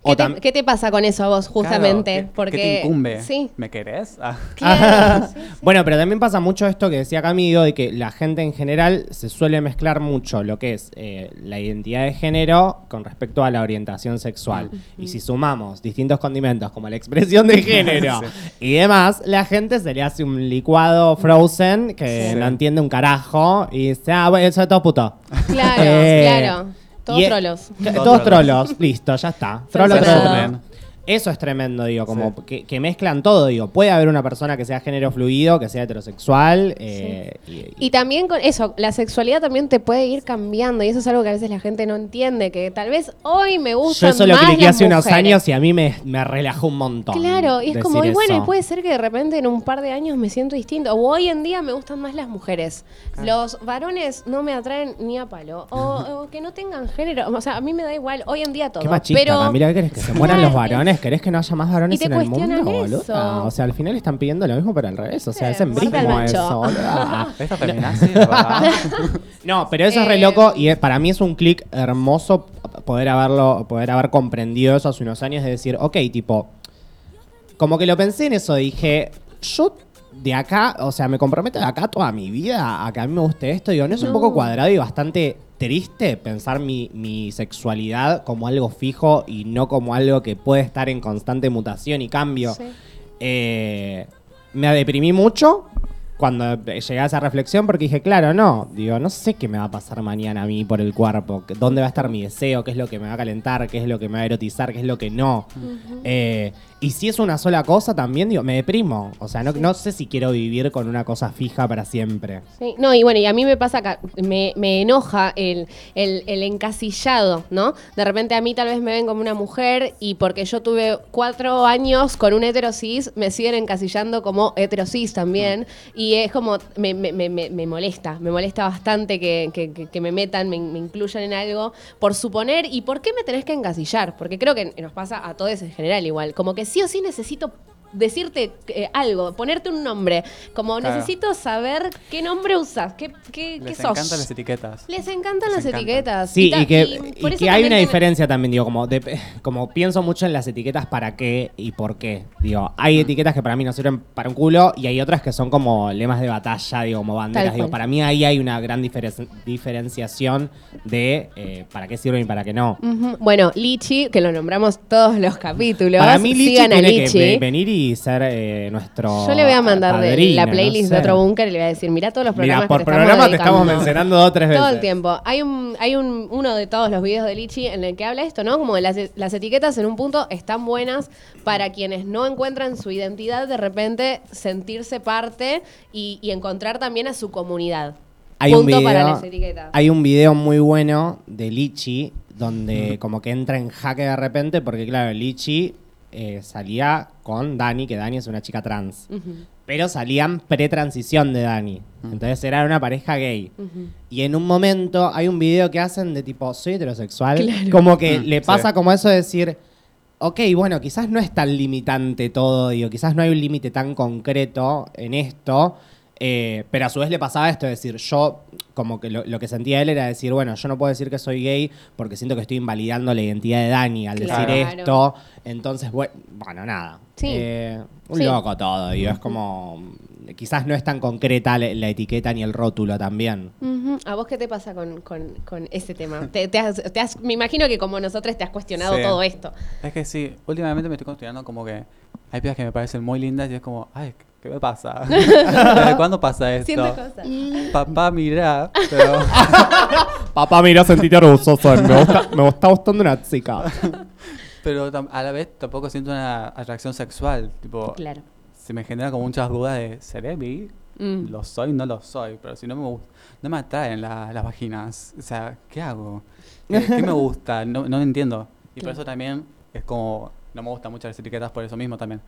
¿Qué, te, tam- qué te pasa con eso a vos, justamente? Claro, ¿qué- Porque, ¿Qué te incumbe? Sí, ¿Me querés? Ah, claro, sí, sí. Bueno, pero también pasa mucho esto que decía Camilo, de que la gente en general se suele mezclar mucho lo que es eh, la identidad de género con respecto a la orientación sexual. Y si sumamos distintos condimentos como la expresión de género y demás, la gente se le hace un licuado frozen que Sí. no entiende un carajo y dice, ah, bueno, eso es todo puto. Claro, Eh, claro. Todos y- trolos. Todos, trolos, listo, ya está. Trolo, Censurado. Eso es tremendo, digo, como que, que mezclan todo, digo. Puede haber una persona que sea género fluido, que sea heterosexual. eh, y- Y también con eso, la sexualidad también te puede ir cambiando y eso es algo que a veces la gente no entiende, que tal vez hoy me yo gustan eso lo más las hace unos años y a mí me, me relajó un montón. Claro, y es como, y bueno, y puede ser que de repente en un par de años me siento distinto. O hoy en día me gustan más las mujeres. Los varones no me atraen ni a palo. O, o que no tengan género. O sea, a mí me da igual. Hoy en día todo. Qué machista, pero Camila, ¿qué querés? ¿Que se mueran los varones? ¿Querés que no haya más varones en el mundo, boluda? O sea, al final están pidiendo lo mismo, pero al revés. O sea, es embrismo eso, boluda. ¿Esta feminazi? ¿verdad? No, pero eso es re Eh, loco y es- para mí es un clic hermoso poder haberlo, poder haber comprendido eso hace unos años de decir, ok, tipo, como que lo pensé en eso, dije, yo de acá, o sea, me comprometo de acá toda mi vida a que a mí me guste esto, digo, no es un poco cuadrado y bastante triste pensar mi, mi sexualidad como algo fijo y no como algo que puede estar en constante mutación y cambio. Sí. Eh, me deprimí mucho cuando llegué a esa reflexión porque dije, claro, no, digo, no sé qué me va a pasar mañana a mí por el cuerpo, dónde va a estar mi deseo, qué es lo que me va a calentar, qué es lo que me va a erotizar, qué es lo que no. Eh, y si es una sola cosa también, digo, me deprimo. O sea, no, no sé si quiero vivir con una cosa fija para siempre. Sí, no, y bueno, y a mí me pasa que me, me enoja el, el- el encasillado, ¿no? De repente a mí tal vez me ven como una mujer y porque yo tuve cuatro años con un heterosis, me siguen encasillando como heterosis también. Y es como, me, me- me- me- molesta, me molesta bastante que, que- me metan, me, me incluyan en algo por suponer. ¿Y por qué me tenés que encasillar? Porque creo que nos pasa a todos en general igual. Como que sí o sí necesito decirte eh, algo, ponerte un nombre. Como Claro. necesito saber qué nombre usas, qué, qué, qué Les sos. encantan las etiquetas. Les encantan Les las etiquetas. Sí, y que, y que hay una diferencia también, digo, como, de- como pienso mucho en las etiquetas para qué y por qué. Digo, hay etiquetas que para mí no sirven para un culo y hay otras que son como lemas de batalla, digo, como banderas. Tal Digo, cual. para mí ahí hay una gran diferen- diferenciación de eh, para qué sirven y para qué no. Bueno, Lichi, que lo nombramos todos los capítulos. Para mí Lichi tiene Lichi. que ve- venir y ser eh, nuestro Yo le voy a mandar padrino, la no playlist sé. de otro búnker y le voy a decir, mira todos los programas Mira, por que te programa te estamos dedicando". mencionando dos o tres veces. Todo el tiempo. Hay un, hay un, uno de todos los videos de Lichi en el que habla esto, ¿no? Como las, las etiquetas en un punto están buenas para quienes no encuentran su identidad, de repente sentirse parte y, y encontrar también a su comunidad. Hay un, Punto video, para las etiquetas. hay un video muy bueno de Lichi donde como que entra en jaque de repente porque claro, Lichi eh, salía con Dani, que Dani es una chica trans. Pero salían pre-transición de Dani. Entonces era una pareja gay. Y en un momento hay un video que hacen de tipo, soy heterosexual. Claro. Como que Mm, le sí. pasa como eso de decir, ok, bueno, quizás no es tan limitante todo, digo, quizás no hay un límite tan concreto en esto. Eh, pero a su vez le pasaba esto, es decir, yo como que lo, lo que sentía él era decir, bueno, yo no puedo decir que soy gay porque siento que estoy invalidando la identidad de Dani al Claro. decir esto. Entonces, bueno, bueno nada. Sí. Eh, un Sí. loco todo, digo, es como, quizás no es tan concreta la, la etiqueta ni el rótulo también. ¿A vos qué te pasa con, con- con ese tema? Te- te has- te has- me imagino que como nosotros te has cuestionado Sí. todo esto. Es que sí, últimamente me estoy considerando como que hay pibas que me parecen muy lindas y es como, ay, ¿qué me pasa? ¿Desde cuándo pasa esto? Siento cosas. Papá, mira, pero Papá, mira, sentite orgulloso. Me, gusta, me está gustando una chica. Pero a la vez tampoco siento una atracción sexual. Tipo, Claro. Se me genera como muchas dudas de, ¿seré bi? Mm. ¿Lo soy? No lo soy. Pero si no me, no me atraen la- las vaginas. O sea, ¿qué hago? ¿Qué, qué me gusta? No, no entiendo. Y por eso también es como, no me gustan mucho las etiquetas por eso mismo también.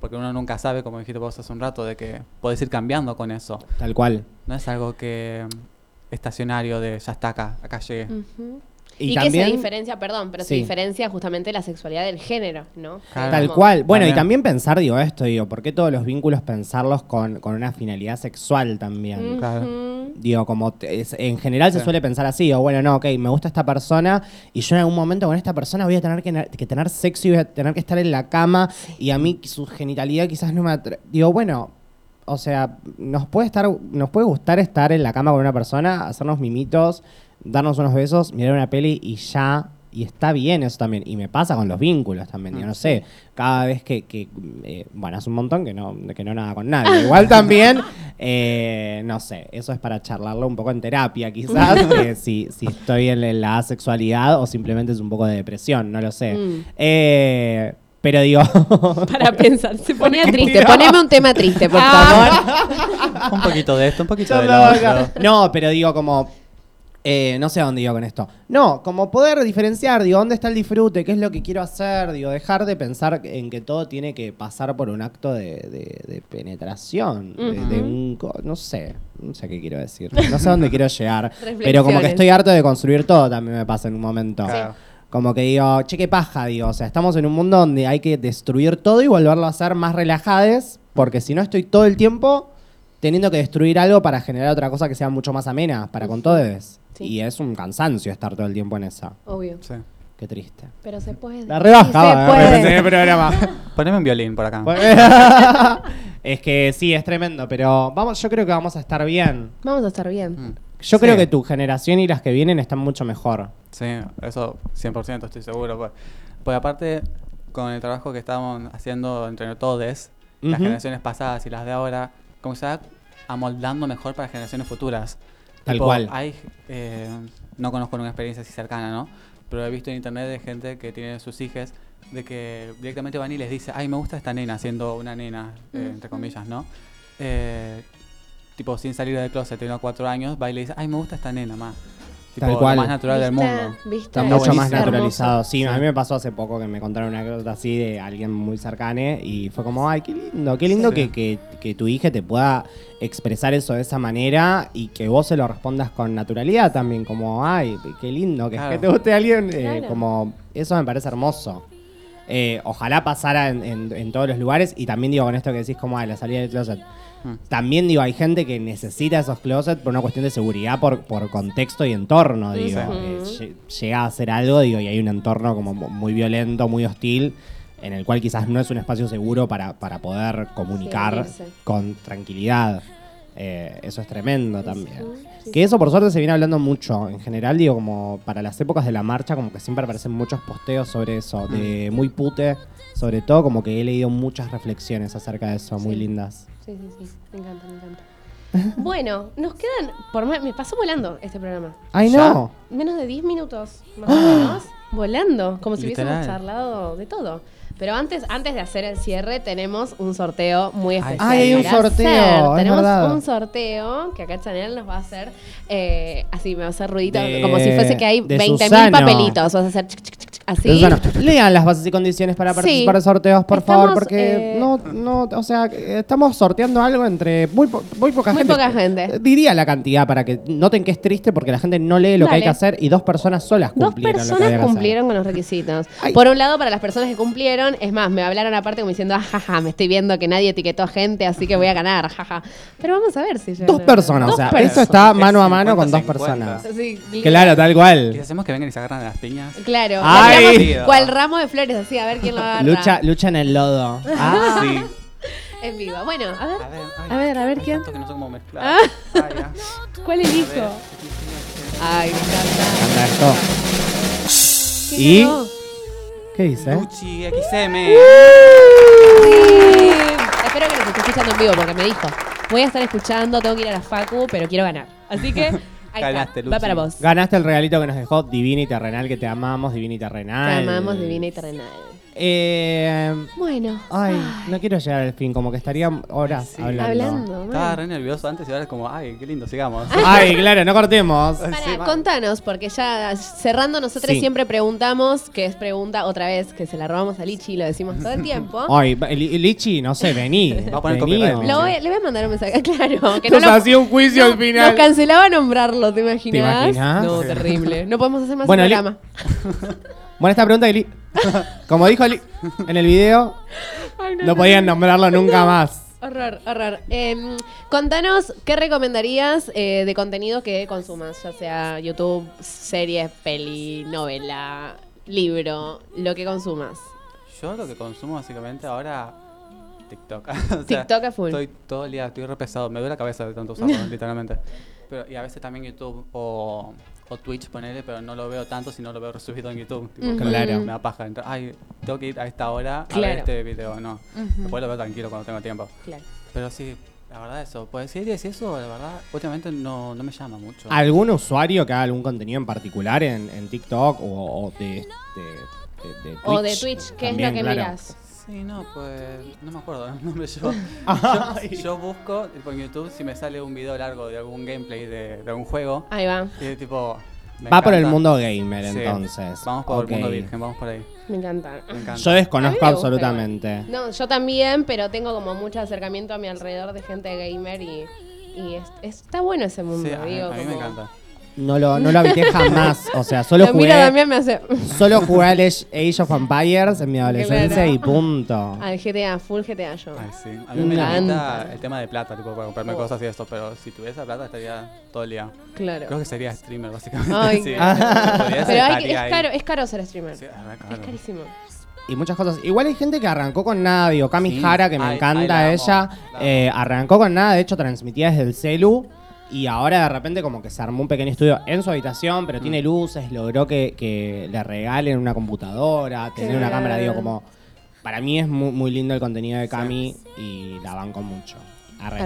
Porque uno nunca sabe, como dijiste vos hace un rato, de que puedes ir cambiando con eso. Tal cual. No es algo que mm, estacionario de ya está acá, acá llegué. Ujú. Y, Y que también- se diferencia, perdón, pero se diferencia justamente la sexualidad del género, ¿no? Claro. Tal cual. Bueno, y También. también pensar, digo, esto, digo, ¿por qué todos los vínculos pensarlos con, con una finalidad sexual también? Claro. Digo, como es- en general se suele pensar así, o bueno, no, ok, me gusta esta persona y yo en algún momento con esta persona voy a tener que, que tener sexo y voy a tener que estar en la cama y a mí su genitalidad quizás no me atra- Digo, bueno, o sea, nos puede estar, nos puede gustar estar en la cama con una persona, hacernos mimitos, darnos unos besos, mirar una peli y ya. Y está bien eso también. Y me pasa con los vínculos también. Yo no sé, cada vez que, que, eh, bueno, hace un montón que no, que no nada con nadie. Igual también, eh, no sé, eso es para charlarlo un poco en terapia, quizás, eh, si, si estoy en la asexualidad o simplemente es un poco de depresión, no lo sé. Mm. Eh, pero digo, Para pensar, se ponía triste. tiraba. Poneme un tema triste, por favor. Un poquito de esto, un poquito de lo otro. No, pero digo como. Eh, no sé a dónde iba con esto. No, como poder diferenciar, digo, dónde está el disfrute, qué es lo que quiero hacer, digo, dejar de pensar en que todo tiene que pasar por un acto de, de- de penetración, de, un... No sé, no sé qué quiero decir, no sé a dónde quiero llegar, pero como que estoy harto de construir todo, también me pasa en un momento. Claro. Como que digo, che, qué paja, digo, o sea, estamos en un mundo donde hay que destruir todo y volverlo a hacer más relajades, porque si no estoy todo el tiempo teniendo que destruir algo para generar otra cosa que sea mucho más amena para con todos. Sí. Y es un cansancio estar todo el tiempo en esa. Obvio. Sí. Qué triste. Pero se puede. La rebajaba, Sí, se en puede. el programa. Poneme un violín por acá. es que sí, es tremendo, pero vamos, yo creo que vamos a estar bien. Vamos a estar bien. Mm. Yo Sí. creo que tu generación y las que vienen están mucho mejor. Sí, eso 100% estoy seguro. Pues, pues aparte, con el trabajo que estamos haciendo entre todos, las generaciones pasadas y las de ahora, como se va amoldando mejor para generaciones futuras. Tal cual. Hay, eh, no conozco una experiencia así cercana, ¿no? Pero he visto en internet de gente que tiene sus hijas de que directamente van y les dice, ay, me gusta esta nena, siendo una nena, eh, entre comillas, ¿no? Eh, tipo, sin salir del closet, tiene cuatro años, va y le dice, ay, me gusta esta nena más. Tipo, Tal lo cual. más natural del mundo. ¿Viste? Está mucho más naturalizado. Sí, a mí me pasó hace poco que me contaron una cosa así de alguien muy cercano y fue como, ay, qué lindo, qué lindo Sí. que, que- que tu hija te pueda expresar eso de esa manera y que vos se lo respondas con naturalidad también, como, ay, qué lindo, que, Claro. que te guste alguien, eh, como, eso me parece hermoso. Eh, ojalá pasara en, en- en todos los lugares y también digo con esto que decís como, ay, la salida del closet. También digo, hay gente que necesita esos closets por una cuestión de seguridad, por, por contexto y entorno, digo. Eh, lle- llega a hacer algo, digo, y hay un entorno como mu- muy violento, muy hostil, en el cual quizás no es un espacio seguro para, para poder comunicar con tranquilidad. Eh, eso es tremendo también. Que eso por suerte se viene hablando mucho. En general, digo, como para las épocas de la marcha, como que siempre aparecen muchos posteos sobre eso, de muy pute, sobre todo, como que he leído muchas reflexiones acerca de eso, muy Sí. lindas. Sí, sí, sí. Me encanta, me encanta. bueno, nos quedan. Por más- me pasó volando este programa. ¡Ay, no! Menos de 10 minutos, más o menos. Volando. Como si Literal. hubiésemos charlado de todo. Pero antes, antes de hacer el cierre, tenemos un sorteo muy especial. Ay, hay un sorteo, es Tenemos verdad. un sorteo que acá Chanel nos va a hacer. eh, así, me va a hacer ruidito. De- como si fuese que hay de 20.000 Susano. papelitos. Vas a hacer chic, chic, chic, así. Susana, lean las bases y condiciones para Sí. participar de sorteos, por Estamos, favor, porque eh, no, no, o sea, estamos sorteando algo entre muy, po- muy poca Muy gente. poca gente. Eh, Diría la cantidad para que noten que es triste porque la gente no lee lo que hay que hacer y dos personas solas Dos cumplieron que personas que cumplieron con los requisitos. Ay. Por un lado, para las personas que cumplieron, es más, me hablaron aparte como diciendo, "Ah, jaja, me estoy viendo que nadie etiquetó a gente, así que voy a ganar, jaja. Pero vamos a ver si llegan Dos personas, o sea, personas. esto está Es mano a mano con dos 50-50. personas. Sí, Claro, tal ¿Y cual. hacemos que vengan y se agarran a las piñas? Claro. Ay. Tiramos cual ramo de flores, así, a ver quién lo agarra. Lucha, lucha en el lodo. Ah, Sí. En vivo. Bueno, a ver, A ver, ay, A ver, a ver, hay ¿quién? tanto que no sé cómo mezclar. Ah. Ya. ¿cuál ver, elijo? Ay, me encanta. esto. ¿Quién ¿Y? ¿Qué dice? Luchi XM. Sí. Espero que nos esté escuchando en vivo porque me dijo, voy a estar escuchando, tengo que ir a la Facu, pero quiero ganar. Así que, ahí Ganaste, está. Va para vos. Ganaste el regalito que nos dejó Divina y Terrenal, que te amamos, Divina y Te Terrenal. amamos divina y terrenal. Eh, Bueno. ay, no quiero llegar al fin, como que estaría horas Sí. hablando. Hablando. Estaba re nervioso antes y ahora es como, ay, qué lindo, sigamos. Ay, claro, no cortemos. Pará, contanos, porque ya cerrando nosotros Sí. siempre preguntamos, que es pregunta otra vez, que se la robamos a Lichi y lo decimos todo el tiempo. Ay, Li- Lichi, no sé, vení. Va a poner copyright, le voy a mandar un mensaje, claro. Que Nos hacía un juicio no- al final. Nos cancelaba nombrarlo, ¿te imaginas? imaginas? No, terrible. No podemos hacer más Bueno, Li- programa. Bueno, esta pregunta, que Li- como dijo Li- en el video, no podían nombrarlo nunca más. Horror, horror. Em, contanos qué recomendarías eh, de contenido que consumas, ya sea YouTube, series, peli, novela, libro, lo que consumas. Yo lo que consumo básicamente ahora TikTok. O sea, TikTok a full. Estoy todo el día, estoy re pesado, me duele la cabeza de tanto usarlo, literalmente. Pero, y a veces también YouTube o, o Twitch ponerle, pero no lo veo tanto si no lo veo resubido en YouTube. Tipo, Ujú. que Claro. Me da paja. Ay, tengo que ir a esta hora a Claro. ver este video. No, Ujú. después lo veo tranquilo cuando tengo tiempo. Claro. Pero sí, la verdad eso. Pues series y eso, la verdad, últimamente no, no me llama mucho. ¿Algún usuario que haga algún contenido en particular en, en TikTok o, o de, de, de- de O de Twitch, ¿qué También, es lo que claro. miras? Sí, no, pues no me acuerdo el nombre yo. Yo, yo busco tipo, en YouTube si me sale un video largo de algún gameplay de, de algún juego. Ahí va, Y tipo. me Va por el mundo gamer, Sí, entonces. Vamos por el mundo virgen, vamos por ahí. me encanta. Me encanta. Yo desconozco absolutamente. No, yo también, pero tengo como mucho acercamiento a mi alrededor de gente gamer y, y es- está bueno ese mundo. Sí, a, mí- digo, a mí me encanta. No lo, no lo habité jamás. O sea, solo Lo jugué, mira también me hace. solo jugué al Age Age of Empires en mi adolescencia Claro. y punto. Al GTA, full GTA yo. Ay, sí. A mí me encanta. limita el tema de plata, tipo, para comprarme Oh. cosas y esto, pero si tuviese plata estaría todo el día. Claro. Creo que sería streamer, básicamente. Ay, sí. Podría ser, Pero hay que- estaría es ahí. caro, es caro ser streamer. Sí, ah, Es claro. carísimo. Y muchas cosas. Igual hay gente que arrancó con nada, digo, Cami Sí. Jara, que me Ay, encanta ay, la amo, ella, la amo. eh, arrancó con nada, de hecho transmitía desde el celu. Y ahora de repente como que se armó un pequeño estudio en su habitación, pero Mm. tiene luces, logró que, que le regalen una computadora, tener una cámara, digo, como... Para mí es muy, muy lindo el contenido de Cami y la banco mucho. Arre.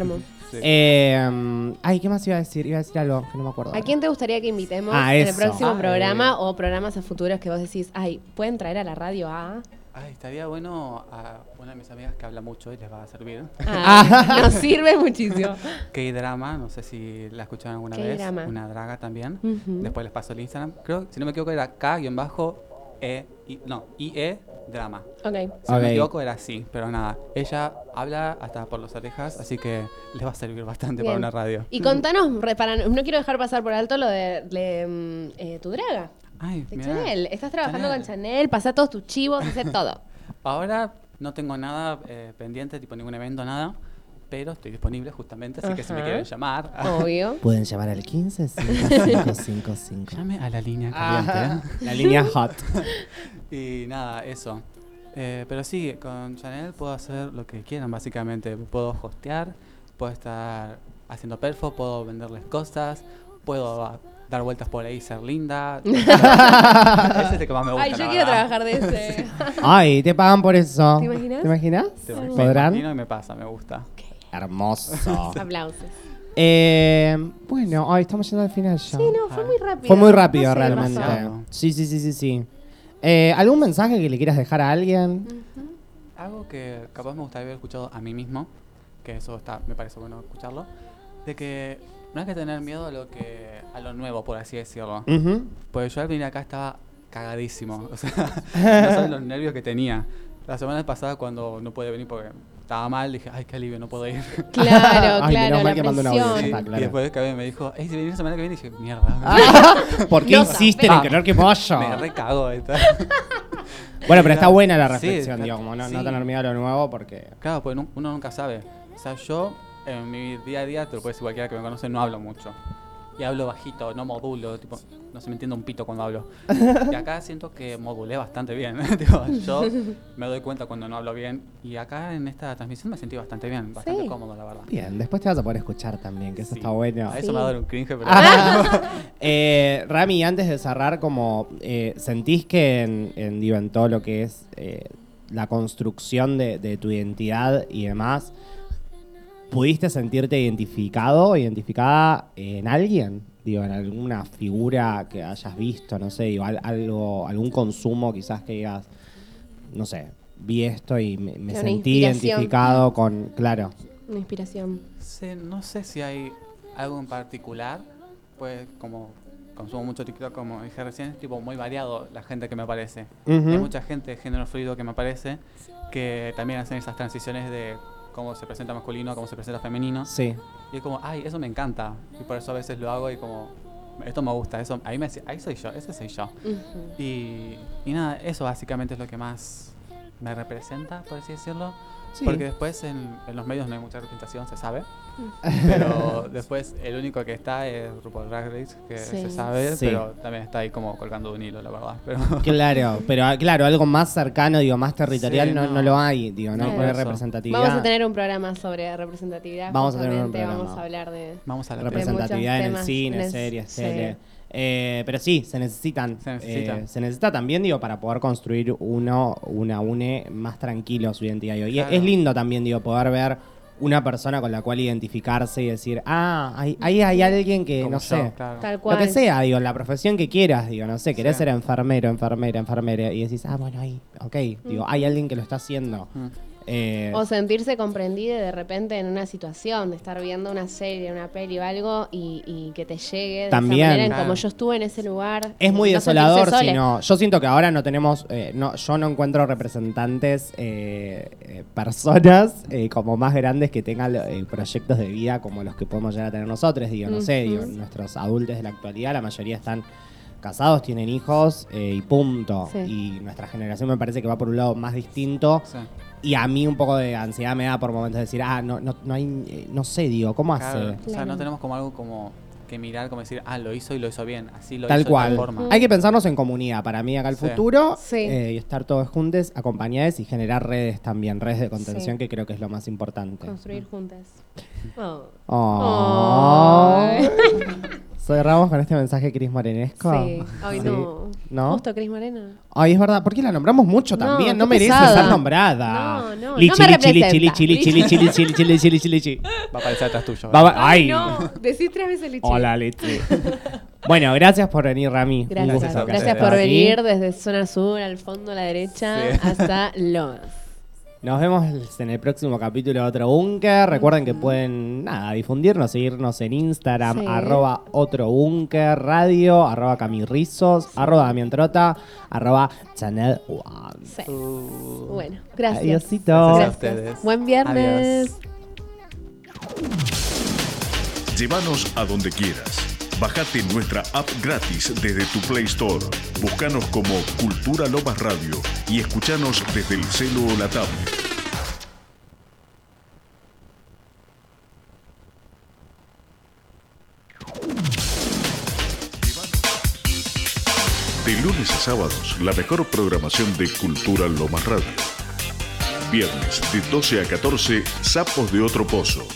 Sí. Eh, mm, ay, ¿qué más iba a decir? Iba a decir algo que no me acuerdo. ¿A quién te gustaría que invitemos Ah, en el eso. próximo Ah, programa eh. o programas a futuros que vos decís, ay, pueden traer a la radio a. Ay, estaría bueno a una de mis amigas que habla mucho y les va a servir. Ah, nos sirve muchísimo. K-Drama, no sé si la escucharon alguna vez. Una draga también. Después les paso el Instagram. Creo, si no me equivoco, era K-E, I- no, IE Drama. Ok. Si no me equivoco, era así, pero nada. Ella habla hasta por las orejas, así que les va a servir bastante para una radio. Y contanos, re- para- no quiero dejar pasar por alto lo de, de, mm, eh, tu draga, Ay, de mirá. Chanel. Estás trabajando Chanel. con Chanel, pasá todos tus chivos, hace todo. Ahora no tengo nada eh, pendiente, tipo ningún evento, nada. Pero estoy disponible justamente, así que si me quieren llamar, Obvio. Pueden llamar al 15 5555. llame a la línea caliente. Ah, la línea hot. Y nada, eso. Eh, pero sí, con Chanel puedo hacer lo que quieran, básicamente. Puedo hostear, puedo estar haciendo perfo, puedo venderles cosas, puedo dar vueltas por ahí ser linda. ese es el que más me gusta. Ay, yo la quiero verdad. trabajar de ese. Ay, te pagan por eso. ¿Te imaginas? ¿Te imaginas? Te- Me ¿Podrán? imagino y me pasa, me gusta. Hermoso. Aplausos. Eh, bueno, ay, estamos yendo al final ya. Sí, no, fue muy rápido. Fue muy rápido No sé, realmente. Sí, sí, sí, sí, sí. Eh, ¿Algún mensaje que le quieras dejar a alguien? Algo que capaz me gustaría haber escuchado a mí mismo, que eso está, me parece bueno escucharlo, de que no hay que tener miedo a lo que a lo nuevo, por así decirlo. Ujú. Pues yo al venir acá estaba cagadísimo. O sea, no saben los nervios que tenía. La semana pasada cuando no pude venir porque estaba mal, dije, ay, qué alivio, no puedo ir. Claro, Ay, claro, la que mandó un audio, presión. ya está, Y claro. después que me dijo, hey, si venís la semana que viene, dije, mierda. ¿Por qué No insisten en querer que vaya? me recago. y. Bueno, pero está buena la Sí, reflexión, claro. digo, como no, no Sí. tener miedo a lo nuevo porque... Claro, pues nu- uno nunca sabe. O sea, yo en mi día a día, te lo puede decir cualquiera que me conoce, no hablo mucho. Y hablo bajito, no modulo, tipo, no se me entiende un pito cuando hablo. Y acá siento que modulé bastante bien. Tipo, yo me doy cuenta cuando no hablo bien. Y acá en esta transmisión me sentí bastante bien, bastante Sí. cómodo, la verdad. Bien, después te vas a poder escuchar también, que eso Sí. está bueno. A eso Sí. me va a dar un cringe, pero. Eh, Rami, antes de cerrar, como eh, sentís que en, en, digo, en todo lo que es eh, la construcción de, de tu identidad y demás, ¿pudiste sentirte identificado, identificada en alguien? Digo, en alguna figura que hayas visto, no sé, digo, al- algo, algún consumo quizás que digas, no sé, vi esto y me, sentí identificado con, claro. Una inspiración. Sí, no sé si hay algo en particular, pues como consumo mucho TikTok, como dije recién, es tipo muy variado la gente que me aparece. Hay mucha gente de género fluido que me aparece que también hacen esas transiciones de cómo se presenta masculino, cómo se presenta femenino. Sí. Y es como, ay, eso me encanta. Y por eso a veces lo hago y como, esto me gusta, eso, ahí, me, ahí soy yo, ese soy yo. Y, y nada, eso básicamente es lo que más me representa, por así decirlo. Sí. Porque después en, en los medios no hay mucha representación, se sabe. Pero después el único que está es RuPaul Drag Race, que Sí. se sabe, Sí. pero también está ahí como colgando un hilo, la verdad. Pero Claro, pero ah, claro, algo más cercano, digo, más territorial Sí, no, no. no lo hay, digo, no hay Claro. representatividad. Vamos a tener un programa sobre representatividad. Vamos a tener un programa. Vamos a hablar de. vamos a representatividad en el cine, en series, sí. tele. Eh, pero sí, se necesitan. Se necesita. eh, se necesita también, digo, para poder construir uno, una UNE más tranquilo su identidad. Y Claro. es lindo también, digo, poder ver una persona con la cual identificarse y decir, ah, ahí ahí hay, alguien que, Como no yo, sé, claro. Tal cual. lo que sea, digo, la profesión que quieras, digo, no sé, querés Sí. ser enfermero, enfermera, enfermera, y decís, ah, bueno, ahí, ok, digo, hay alguien que lo está haciendo. Mm. Eh, O sentirse comprendido de repente en una situación, de estar viendo una serie, una peli o algo y, y que te llegue de También. esa manera, como yo estuve en ese lugar. Es muy no desolador, sole. si no. Yo siento que ahora no tenemos, eh, no, yo no encuentro representantes, eh, personas eh, como más grandes que tengan eh, proyectos de vida como los que podemos llegar a tener nosotros. Digo, no sé, digo, nuestros adultos de la actualidad, la mayoría están casados, tienen hijos eh, y punto. Sí. Y nuestra generación me parece que va por un lado más distinto. Sí. Y a mí un poco de ansiedad me da por momentos de decir, ah, no, no, no hay, eh, no sé, digo, ¿cómo Claro, hace? O sea, no tenemos como algo como que mirar, como decir, ah, lo hizo y lo hizo bien, así lo Tal hizo cual. de tal forma. Hay que pensarnos en comunidad para mí acá al Sí. futuro Sí. eh, y estar todos juntos, acompañados y generar redes también, redes de contención Sí. que creo que es lo más importante. Construir juntas. Oh. Oh. Cerramos con este mensaje Cris Morenesco. Sí, ay Sí. no. ¿No? Justo Cris Morena. Ay, es verdad, porque la nombramos mucho No, también, no, qué merece pesada. ser nombrada. No, no, Li, no me chili, representa. chili, chili, chili, chili, chili, chili, chili, chili, chili. Va a aparecer atrás tuyo. Va- va- Ay, Ay, no. Decís tres veces Lichi. Hola, Lichi. bueno, gracias por venir, Rami. Gracias, gracias por venir desde zona sur al fondo a la derecha Sí. hasta Lomas. Nos vemos en el próximo capítulo de Otro Búnker. Recuerden que pueden, nada, difundirnos, seguirnos en Instagram, Sí. arroba Otro Búnker Radio, arroba Camirrizos, arroba Damián Trota, arroba Channel One. Sí. Uh, Bueno, gracias. Adiósito. Gracias a ustedes. Buen viernes. Adiós. Llévanos a donde quieras. Bajate nuestra app gratis desde tu Play Store. Búscanos como Cultura Lomas Radio y escuchanos desde el celo o la tablet. De lunes a sábados, la mejor programación de Cultura Lomas Radio. Viernes de 12 a 14, Sapos de Otro Pozo,